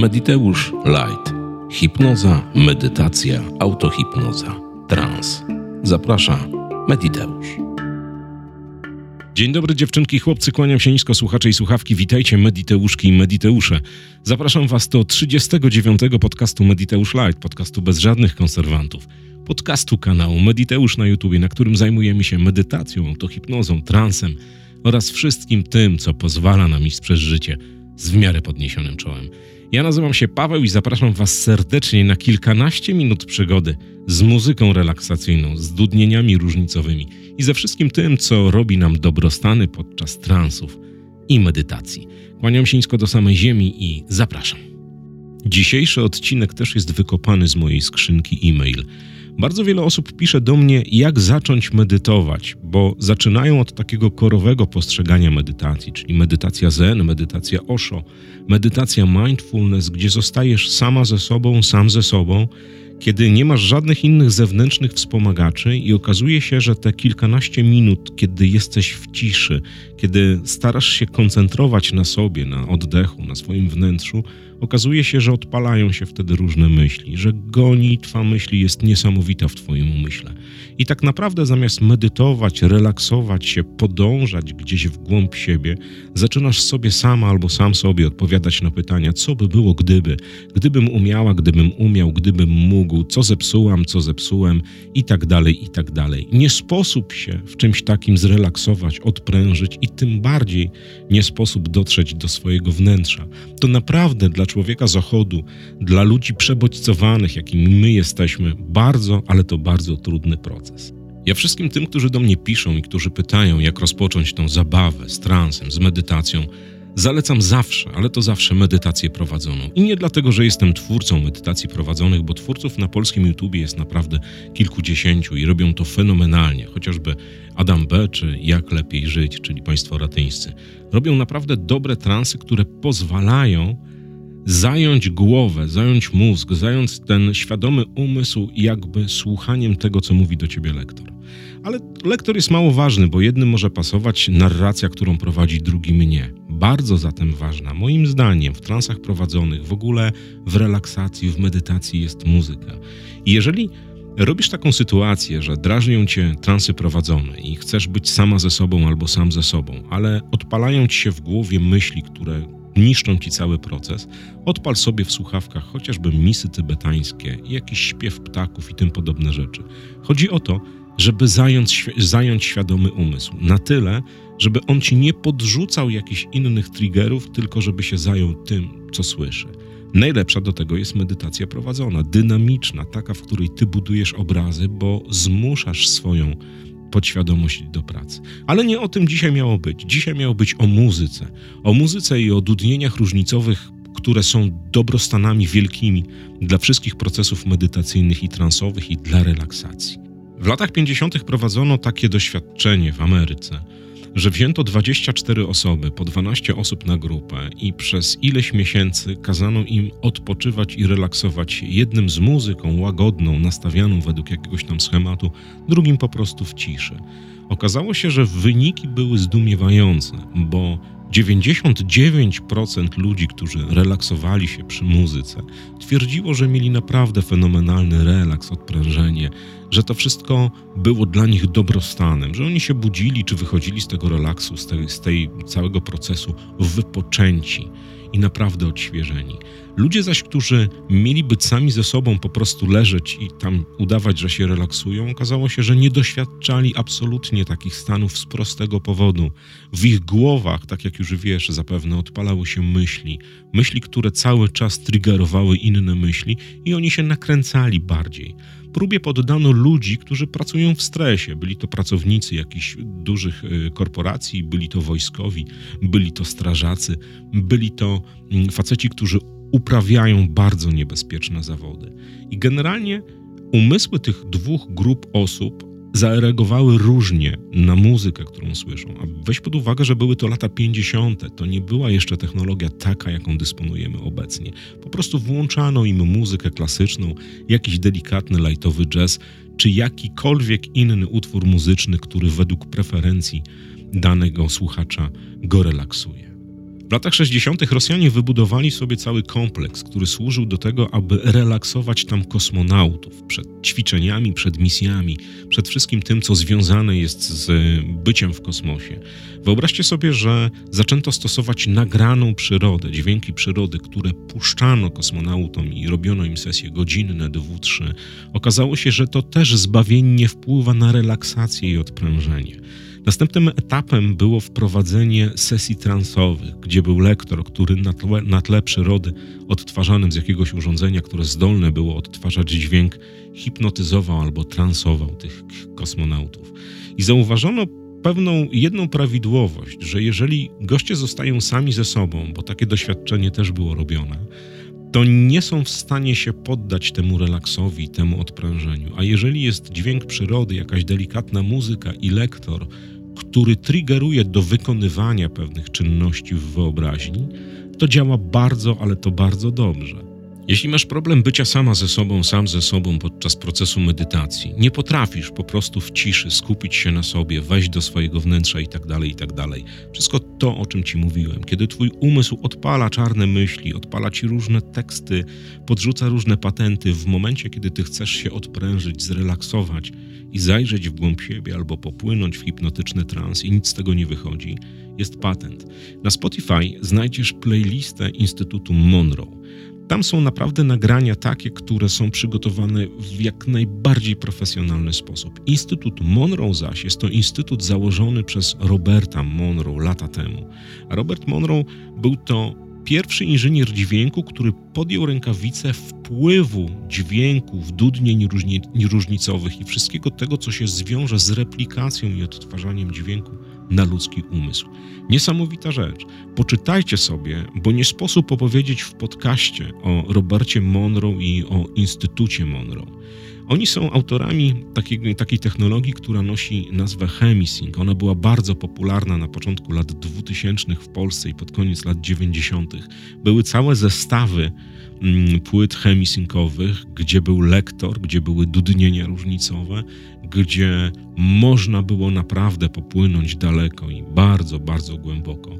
Mediteusz Light. Hipnoza, medytacja, autohipnoza, trans. Zaprasza Mediteusz. Dzień dobry dziewczynki, chłopcy, kłaniam się nisko słuchacze i słuchawki. Witajcie Mediteuszki i Mediteusze. Zapraszam was do 39. podcastu Mediteusz Light, podcastu bez żadnych konserwantów. Podcastu kanału Mediteusz na YouTube, na którym zajmujemy się medytacją, autohipnozą, transem oraz wszystkim tym, co pozwala nam iść przez życie z w miarę podniesionym czołem. Ja nazywam się Paweł i zapraszam Was serdecznie na kilkanaście minut przygody z muzyką relaksacyjną, z dudnieniami różnicowymi i ze wszystkim tym, co robi nam dobrostany podczas transów i medytacji. Kłaniam się nisko do samej ziemi i zapraszam. Dzisiejszy odcinek też jest wykopany z mojej skrzynki e-mail – bardzo wiele osób pisze do mnie, jak zacząć medytować, bo zaczynają od takiego korowego postrzegania medytacji, czyli medytacja zen, medytacja osho, medytacja mindfulness, gdzie zostajesz sama ze sobą, sam ze sobą, kiedy nie masz żadnych innych zewnętrznych wspomagaczy i okazuje się, że te kilkanaście minut, kiedy jesteś w ciszy, kiedy starasz się koncentrować na sobie, na oddechu, na swoim wnętrzu, okazuje się, że odpalają się wtedy różne myśli, że gonitwa myśli jest niesamowita w Twoim umyśle. I tak naprawdę zamiast medytować, relaksować się, podążać gdzieś w głąb siebie, zaczynasz sobie sama albo sam sobie odpowiadać na pytania, co by było gdyby, gdybym umiała, gdybym umiał, gdybym mógł, co zepsułam, co zepsułem i tak dalej, i tak dalej. Nie sposób się w czymś takim zrelaksować, odprężyć i tym bardziej nie sposób dotrzeć do swojego wnętrza. To naprawdę dla człowieka zachodu, dla ludzi przebodźcowanych, jakimi my jesteśmy, bardzo, ale to bardzo trudny proces. Ja wszystkim tym, którzy do mnie piszą i którzy pytają, jak rozpocząć tą zabawę z transem, z medytacją, Zalecam zawsze, ale to zawsze medytację prowadzoną. I nie dlatego, że jestem twórcą medytacji prowadzonych, bo twórców na polskim YouTubie jest naprawdę kilkudziesięciu i robią to fenomenalnie. Chociażby Adam B. czy Jak lepiej żyć, czyli Państwo Ratyńscy. Robią naprawdę dobre transy, które pozwalają zająć głowę, zająć mózg, zająć ten świadomy umysł jakby słuchaniem tego, co mówi do ciebie lektor. Ale lektor jest mało ważny, bo jednym może pasować narracja, którą prowadzi, drugim nie. Bardzo zatem ważna, moim zdaniem, w transach prowadzonych, w ogóle w relaksacji, w medytacji jest muzyka. I jeżeli robisz taką sytuację, że drażnią cię transy prowadzone i chcesz być sama ze sobą albo sam ze sobą, ale odpalają ci się w głowie myśli, które niszczą ci cały proces, odpal sobie w słuchawkach chociażby misy tybetańskie, jakiś śpiew ptaków i tym podobne rzeczy. Chodzi o to, żeby zająć, zająć świadomy umysł. Na tyle, żeby on ci nie podrzucał jakichś innych triggerów, tylko żeby się zajął tym, co słyszy. Najlepsza do tego jest medytacja prowadzona, dynamiczna, taka, w której ty budujesz obrazy, bo zmuszasz swoją podświadomość do pracy. Ale nie o tym dzisiaj miało być. Dzisiaj miało być o muzyce. O muzyce i o dudnieniach różnicowych, które są dobrostanami wielkimi dla wszystkich procesów medytacyjnych i transowych i dla relaksacji. W latach 50. prowadzono takie doświadczenie w Ameryce, że wzięto 24 osoby, po 12 osób na grupę i przez ileś miesięcy kazano im odpoczywać i relaksować się jednym z muzyką łagodną, nastawianą według jakiegoś tam schematu, drugim po prostu w ciszy. Okazało się, że wyniki były zdumiewające, bo 99% ludzi, którzy relaksowali się przy muzyce, twierdziło, że mieli naprawdę fenomenalny relaks, odprężenie, że to wszystko było dla nich dobrostanem, że oni się budzili czy wychodzili z tego relaksu, z tej, z tej całego procesu wypoczęci i naprawdę odświeżeni. Ludzie zaś, którzy mieli być sami ze sobą, po prostu leżeć i tam udawać, że się relaksują, okazało się, że nie doświadczali absolutnie takich stanów z prostego powodu. W ich głowach, tak jak już wiesz, zapewne odpalały się myśli, myśli, które cały czas triggerowały inne myśli i oni się nakręcali bardziej próbie poddano ludzi, którzy pracują w stresie. Byli to pracownicy jakichś dużych y, korporacji, byli to wojskowi, byli to strażacy, byli to mm, faceci, którzy uprawiają bardzo niebezpieczne zawody. I generalnie umysły tych dwóch grup osób zareagowały różnie na muzykę, którą słyszą. A weź pod uwagę, że były to lata 50. To nie była jeszcze technologia taka, jaką dysponujemy obecnie. Po prostu włączano im muzykę klasyczną, jakiś delikatny, lightowy jazz, czy jakikolwiek inny utwór muzyczny, który według preferencji danego słuchacza go relaksuje. W latach 60. Rosjanie wybudowali sobie cały kompleks, który służył do tego, aby relaksować tam kosmonautów przed ćwiczeniami, przed misjami, przed wszystkim tym, co związane jest z byciem w kosmosie. Wyobraźcie sobie, że zaczęto stosować nagraną przyrodę, dźwięki przyrody, które puszczano kosmonautom i robiono im sesje godzinne, dwu, trzy. Okazało się, że to też zbawiennie wpływa na relaksację i odprężenie. Następnym etapem było wprowadzenie sesji transowych, gdzie był lektor, który na tle, na tle przyrody odtwarzanym z jakiegoś urządzenia, które zdolne było odtwarzać dźwięk, hipnotyzował albo transował tych kosmonautów. I zauważono pewną jedną prawidłowość, że jeżeli goście zostają sami ze sobą, bo takie doświadczenie też było robione, to nie są w stanie się poddać temu relaksowi, temu odprężeniu. A jeżeli jest dźwięk przyrody, jakaś delikatna muzyka i lektor, który triggeruje do wykonywania pewnych czynności w wyobraźni, to działa bardzo, ale to bardzo dobrze. Jeśli masz problem bycia sama ze sobą, sam ze sobą podczas procesu medytacji, nie potrafisz po prostu w ciszy skupić się na sobie, wejść do swojego wnętrza i tak dalej, i tak. Wszystko to, o czym ci mówiłem, kiedy twój umysł odpala czarne myśli, odpala ci różne teksty, podrzuca różne patenty, w momencie, kiedy ty chcesz się odprężyć, zrelaksować i zajrzeć w głąb siebie albo popłynąć w hipnotyczny trans i nic z tego nie wychodzi, jest patent. Na Spotify znajdziesz playlistę Instytutu Monroe. Tam są naprawdę nagrania takie, które są przygotowane w jak najbardziej profesjonalny sposób. Instytut Monroe zaś jest to instytut założony przez Roberta Monroe lata temu. Robert Monroe był to pierwszy inżynier dźwięku, który podjął rękawice wpływu dźwięków, dudnień różnicowych i wszystkiego tego, co się zwiąże z replikacją i odtwarzaniem dźwięku na ludzki umysł. Niesamowita rzecz. Poczytajcie sobie, bo nie sposób opowiedzieć w podcaście o Robercie Monroe i o Instytucie Monroe. Oni są autorami takiej, takiej technologii, która nosi nazwę Hemisync. Ona była bardzo popularna na początku lat 2000 w Polsce i pod koniec lat 90. Były całe zestawy mm, płyt chemisynkowych, gdzie był lektor, gdzie były dudnienia różnicowe, gdzie można było naprawdę popłynąć daleko i bardzo, bardzo głęboko.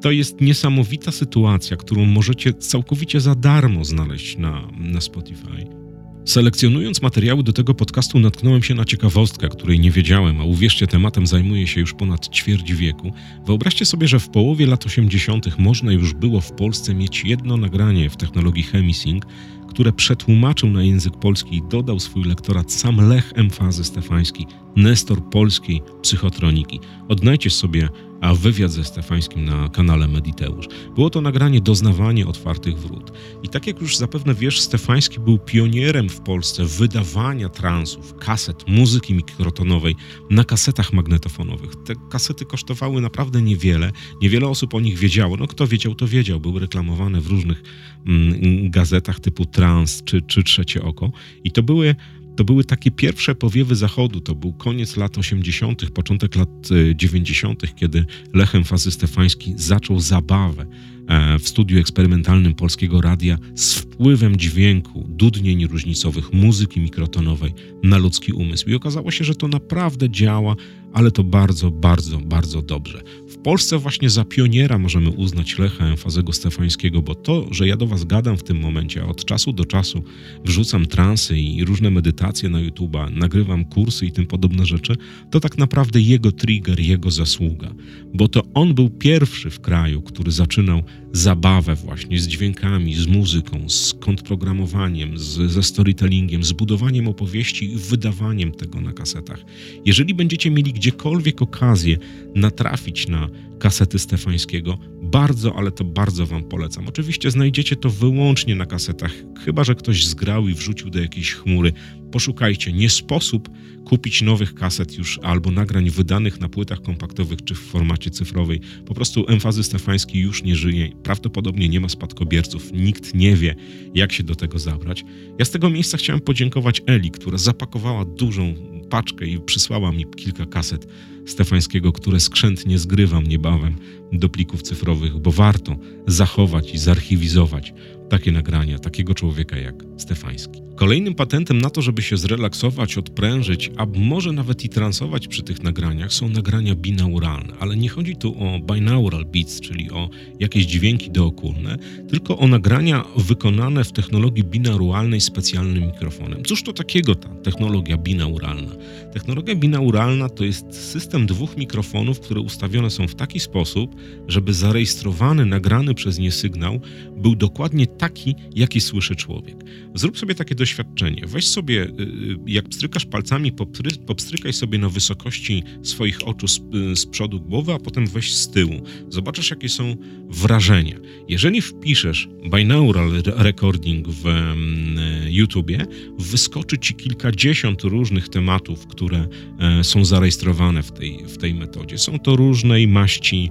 To jest niesamowita sytuacja, którą możecie całkowicie za darmo znaleźć na, na Spotify. Selekcjonując materiały do tego podcastu, natknąłem się na ciekawostkę, której nie wiedziałem, a uwierzcie, tematem zajmuję się już ponad ćwierć wieku. Wyobraźcie sobie, że w połowie lat 80. można już było w Polsce mieć jedno nagranie w technologii Hemisync, które przetłumaczył na język polski i dodał swój lektorat sam Lech Emfazy Stefański, Nestor polskiej psychotroniki. Odnajcie sobie a wywiad ze Stefańskim na kanale Mediteusz. Było to nagranie Doznawanie otwartych wrót. I tak jak już zapewne wiesz, Stefański był pionierem w Polsce wydawania transów, kaset, muzyki mikrotonowej na kasetach magnetofonowych. Te kasety kosztowały naprawdę niewiele, niewiele osób o nich wiedziało. No kto wiedział, to wiedział. Były reklamowane w różnych mm, gazetach typu Trans czy, czy Trzecie Oko. I to były to były takie pierwsze powiewy zachodu. To był koniec lat 80., początek lat 90., e, kiedy Lechem Fazy Stefański zaczął zabawę w studiu eksperymentalnym Polskiego Radia z wpływem dźwięku, dudnień różnicowych, muzyki mikrotonowej na ludzki umysł. I okazało się, że to naprawdę działa, ale to bardzo, bardzo, bardzo dobrze. W Polsce właśnie za pioniera możemy uznać Lecha Emfazego Stefańskiego, bo to, że ja do Was gadam w tym momencie, a od czasu do czasu wrzucam transy i różne medytacje na YouTube'a, nagrywam kursy i tym podobne rzeczy, to tak naprawdę jego trigger, jego zasługa, bo to on był pierwszy w kraju, który zaczynał zabawę właśnie z dźwiękami, z muzyką, z kontrprogramowaniem, z, ze storytellingiem, z budowaniem opowieści i wydawaniem tego na kasetach. Jeżeli będziecie mieli gdziekolwiek okazję natrafić na kasety Stefańskiego, bardzo, ale to bardzo Wam polecam. Oczywiście znajdziecie to wyłącznie na kasetach, chyba że ktoś zgrał i wrzucił do jakiejś chmury. Poszukajcie. Nie sposób kupić nowych kaset już albo nagrań wydanych na płytach kompaktowych czy w formacie cyfrowej. Po prostu emfazy Stefański już nie żyje. Prawdopodobnie nie ma spadkobierców. Nikt nie wie, jak się do tego zabrać. Ja z tego miejsca chciałem podziękować Eli, która zapakowała dużą paczkę i przysłała mi kilka kaset Stefańskiego, które skrzętnie zgrywam niebawem do plików cyfrowych, bo warto zachować i zarchiwizować takie nagrania takiego człowieka jak Stefański. Kolejnym patentem na to, żeby się zrelaksować, odprężyć, a może nawet i transować przy tych nagraniach, są nagrania binauralne. Ale nie chodzi tu o binaural beats, czyli o jakieś dźwięki dookulne, tylko o nagrania wykonane w technologii binauralnej specjalnym mikrofonem. Cóż to takiego ta technologia binauralna? Technologia binauralna to jest system dwóch mikrofonów, które ustawione są w taki sposób, żeby zarejestrowany, nagrany przez nie sygnał był dokładnie taki, jaki słyszy człowiek. Zrób sobie takie doświadczenie. Weź sobie, y, y, jak pstrykasz palcami, popstrykaj sobie na wysokości swoich oczu z, y, z przodu głowy, a potem weź z tyłu. Zobaczysz, jakie są wrażenia. Jeżeli wpiszesz binaural recording w YouTubie, wyskoczy ci kilkadziesiąt różnych tematów, które e, są zarejestrowane w tej, w tej metodzie. Są to różnej maści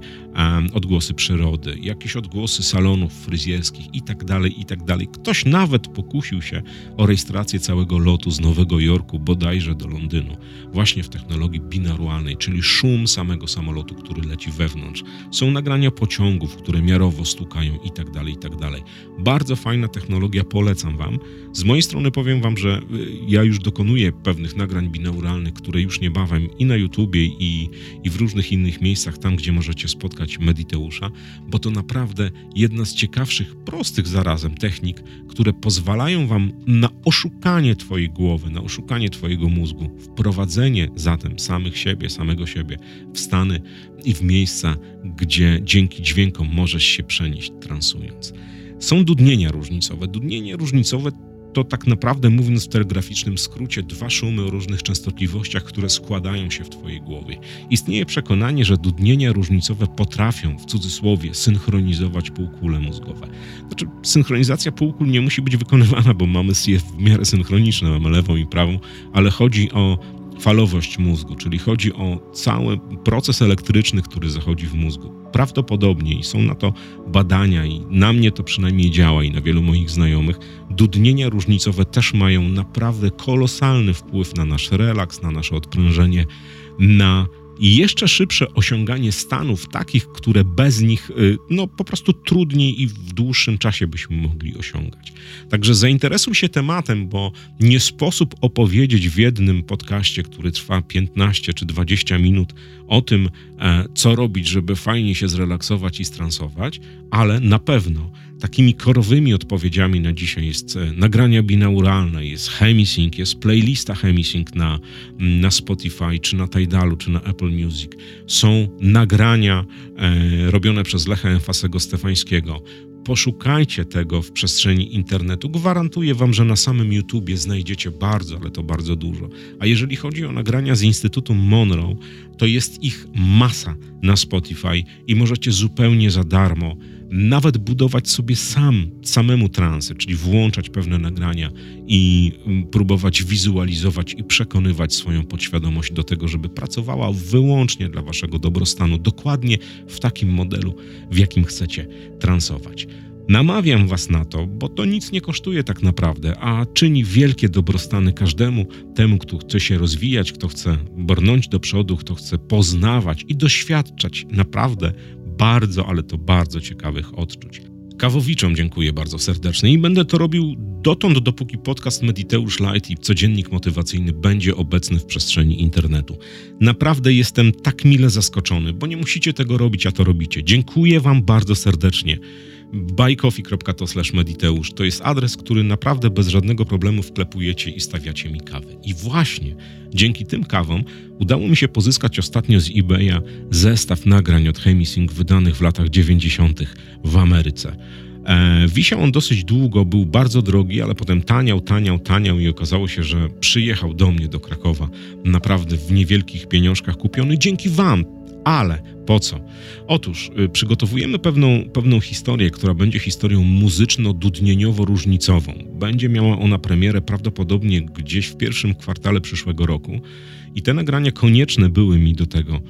odgłosy przyrody, jakieś odgłosy salonów fryzjerskich i tak dalej, i tak dalej. Ktoś nawet pokusił się o rejestrację całego lotu z Nowego Jorku bodajże do Londynu, właśnie w technologii binauralnej, czyli szum samego samolotu, który leci wewnątrz. Są nagrania pociągów, które miarowo stukają i tak dalej, i tak dalej. Bardzo fajna technologia, polecam Wam. Z mojej strony powiem Wam, że y, ja już dokonuję pewnych nagrań binauralnych, które już niebawem i na YouTubie, i, i w różnych innych miejscach, tam gdzie możecie spotkać Mediteusza, bo to naprawdę jedna z ciekawszych, prostych zarazem technik, które pozwalają Wam na oszukanie Twojej głowy, na oszukanie Twojego mózgu, wprowadzenie zatem samych siebie, samego siebie w stany i w miejsca, gdzie dzięki dźwiękom możesz się przenieść transując. Są dudnienia różnicowe. Dudnienie różnicowe to tak naprawdę, mówiąc w telegraficznym skrócie, dwa szumy o różnych częstotliwościach, które składają się w Twojej głowie. Istnieje przekonanie, że dudnienia różnicowe potrafią, w cudzysłowie, synchronizować półkule mózgowe. Znaczy, synchronizacja półkul nie musi być wykonywana, bo mamy je w miarę synchroniczne, mamy lewą i prawą, ale chodzi o falowość mózgu, czyli chodzi o cały proces elektryczny, który zachodzi w mózgu. Prawdopodobnie i są na to badania, i na mnie to przynajmniej działa, i na wielu moich znajomych, dudnienia różnicowe też mają naprawdę kolosalny wpływ na nasz relaks, na nasze odprężenie, na i jeszcze szybsze osiąganie stanów takich, które bez nich y, no po prostu trudniej i w dłuższym czasie byśmy mogli osiągać. Także zainteresuj się tematem, bo nie sposób opowiedzieć w jednym podcaście, który trwa 15 czy 20 minut o tym, e, co robić, żeby fajnie się zrelaksować i stransować, ale na pewno takimi korowymi odpowiedziami na dzisiaj jest e, nagrania binauralne, jest Hemisync, jest playlista Hemisync na, na Spotify, czy na Tidalu, czy na Apple Music. Są nagrania e, robione przez Lecha Enfasego Stefańskiego. Poszukajcie tego w przestrzeni internetu. Gwarantuję Wam, że na samym YouTubie znajdziecie bardzo, ale to bardzo dużo. A jeżeli chodzi o nagrania z Instytutu Monroe, to jest ich masa na Spotify i możecie zupełnie za darmo nawet budować sobie sam, samemu transy, czyli włączać pewne nagrania i mm, próbować wizualizować i przekonywać swoją podświadomość do tego, żeby pracowała wyłącznie dla waszego dobrostanu, dokładnie w takim modelu, w jakim chcecie transować. Namawiam Was na to, bo to nic nie kosztuje tak naprawdę, a czyni wielkie dobrostany każdemu temu, kto chce się rozwijać, kto chce brnąć do przodu, kto chce poznawać i doświadczać naprawdę bardzo, ale to bardzo ciekawych odczuć. Kawowiczom dziękuję bardzo serdecznie i będę to robił dotąd, dopóki podcast Mediteusz Light i codziennik motywacyjny będzie obecny w przestrzeni internetu. Naprawdę jestem tak mile zaskoczony, bo nie musicie tego robić, a to robicie. Dziękuję Wam bardzo serdecznie buycoffee.to/mediteusz to jest adres, który naprawdę bez żadnego problemu wklepujecie i stawiacie mi kawę. I właśnie dzięki tym kawom udało mi się pozyskać ostatnio z eBaya zestaw nagrań od Hemisync wydanych w latach 90. w Ameryce. E, wisiał on dosyć długo, był bardzo drogi, ale potem taniał, taniał, taniał i okazało się, że przyjechał do mnie do Krakowa naprawdę w niewielkich pieniążkach kupiony dzięki Wam, ale po co? Otóż y, przygotowujemy pewną, pewną historię, która będzie historią muzyczno-dudnieniowo-różnicową. Będzie miała ona premierę prawdopodobnie gdzieś w pierwszym kwartale przyszłego roku. I te nagrania konieczne były mi do tego,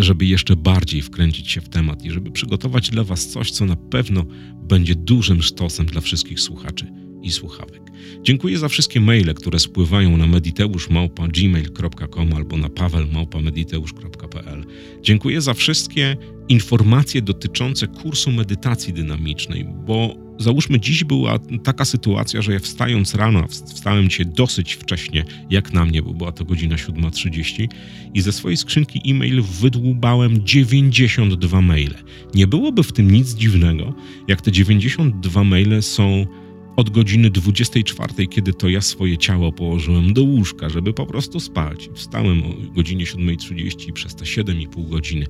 żeby jeszcze bardziej wkręcić się w temat i żeby przygotować dla Was coś, co na pewno będzie dużym sztosem dla wszystkich słuchaczy i słuchawek. Dziękuję za wszystkie maile, które spływają na mediteusz.gmail.com albo na paweł.mediteusz.pl. Dziękuję za wszystkie informacje dotyczące kursu medytacji dynamicznej, bo załóżmy dziś była taka sytuacja, że ja wstając rano, wstałem się dosyć wcześnie, jak na mnie, bo była to godzina 7.30 i ze swojej skrzynki e-mail wydłubałem 92 maile. Nie byłoby w tym nic dziwnego, jak te 92 maile są od godziny 24, kiedy to ja swoje ciało położyłem do łóżka, żeby po prostu spać. Wstałem o godzinie 7.30 i przez te 7,5 godziny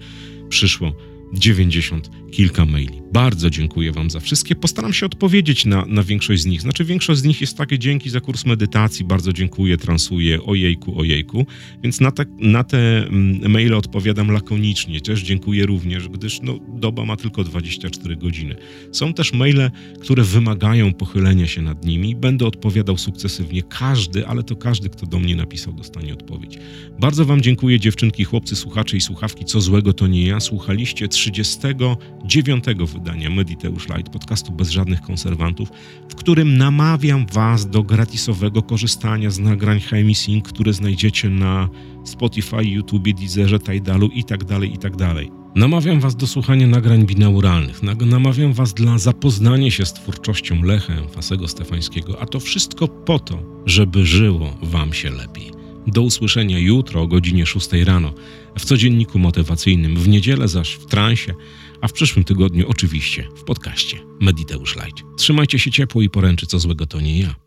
przyszło 90 kilka maili. Bardzo dziękuję Wam za wszystkie. Postaram się odpowiedzieć na, na większość z nich. Znaczy, większość z nich jest takie dzięki za kurs medytacji. Bardzo dziękuję, transuję, ojejku, ojejku. Więc na te, na te mm, maile odpowiadam lakonicznie. Też dziękuję również, gdyż no, doba ma tylko 24 godziny. Są też maile, które wymagają pochylenia się nad nimi. Będę odpowiadał sukcesywnie. Każdy, ale to każdy, kto do mnie napisał, dostanie odpowiedź. Bardzo Wam dziękuję, dziewczynki, chłopcy, słuchacze i słuchawki. Co złego to nie ja. Słuchaliście 39 wydania Mediteusz Light, podcastu bez żadnych konserwantów, w którym namawiam Was do gratisowego korzystania z nagrań Sync, które znajdziecie na Spotify, YouTube, Deezerze, Tidalu itd., tak itd. Tak namawiam Was do słuchania nagrań binauralnych. Namawiam Was dla zapoznania się z twórczością Lecha Fasego Stefańskiego, a to wszystko po to, żeby żyło Wam się lepiej. Do usłyszenia jutro o godzinie 6 rano w codzienniku motywacyjnym, w niedzielę zaś w transie, a w przyszłym tygodniu oczywiście w podcaście Mediteusz Light. Trzymajcie się ciepło i poręczy, co złego to nie ja.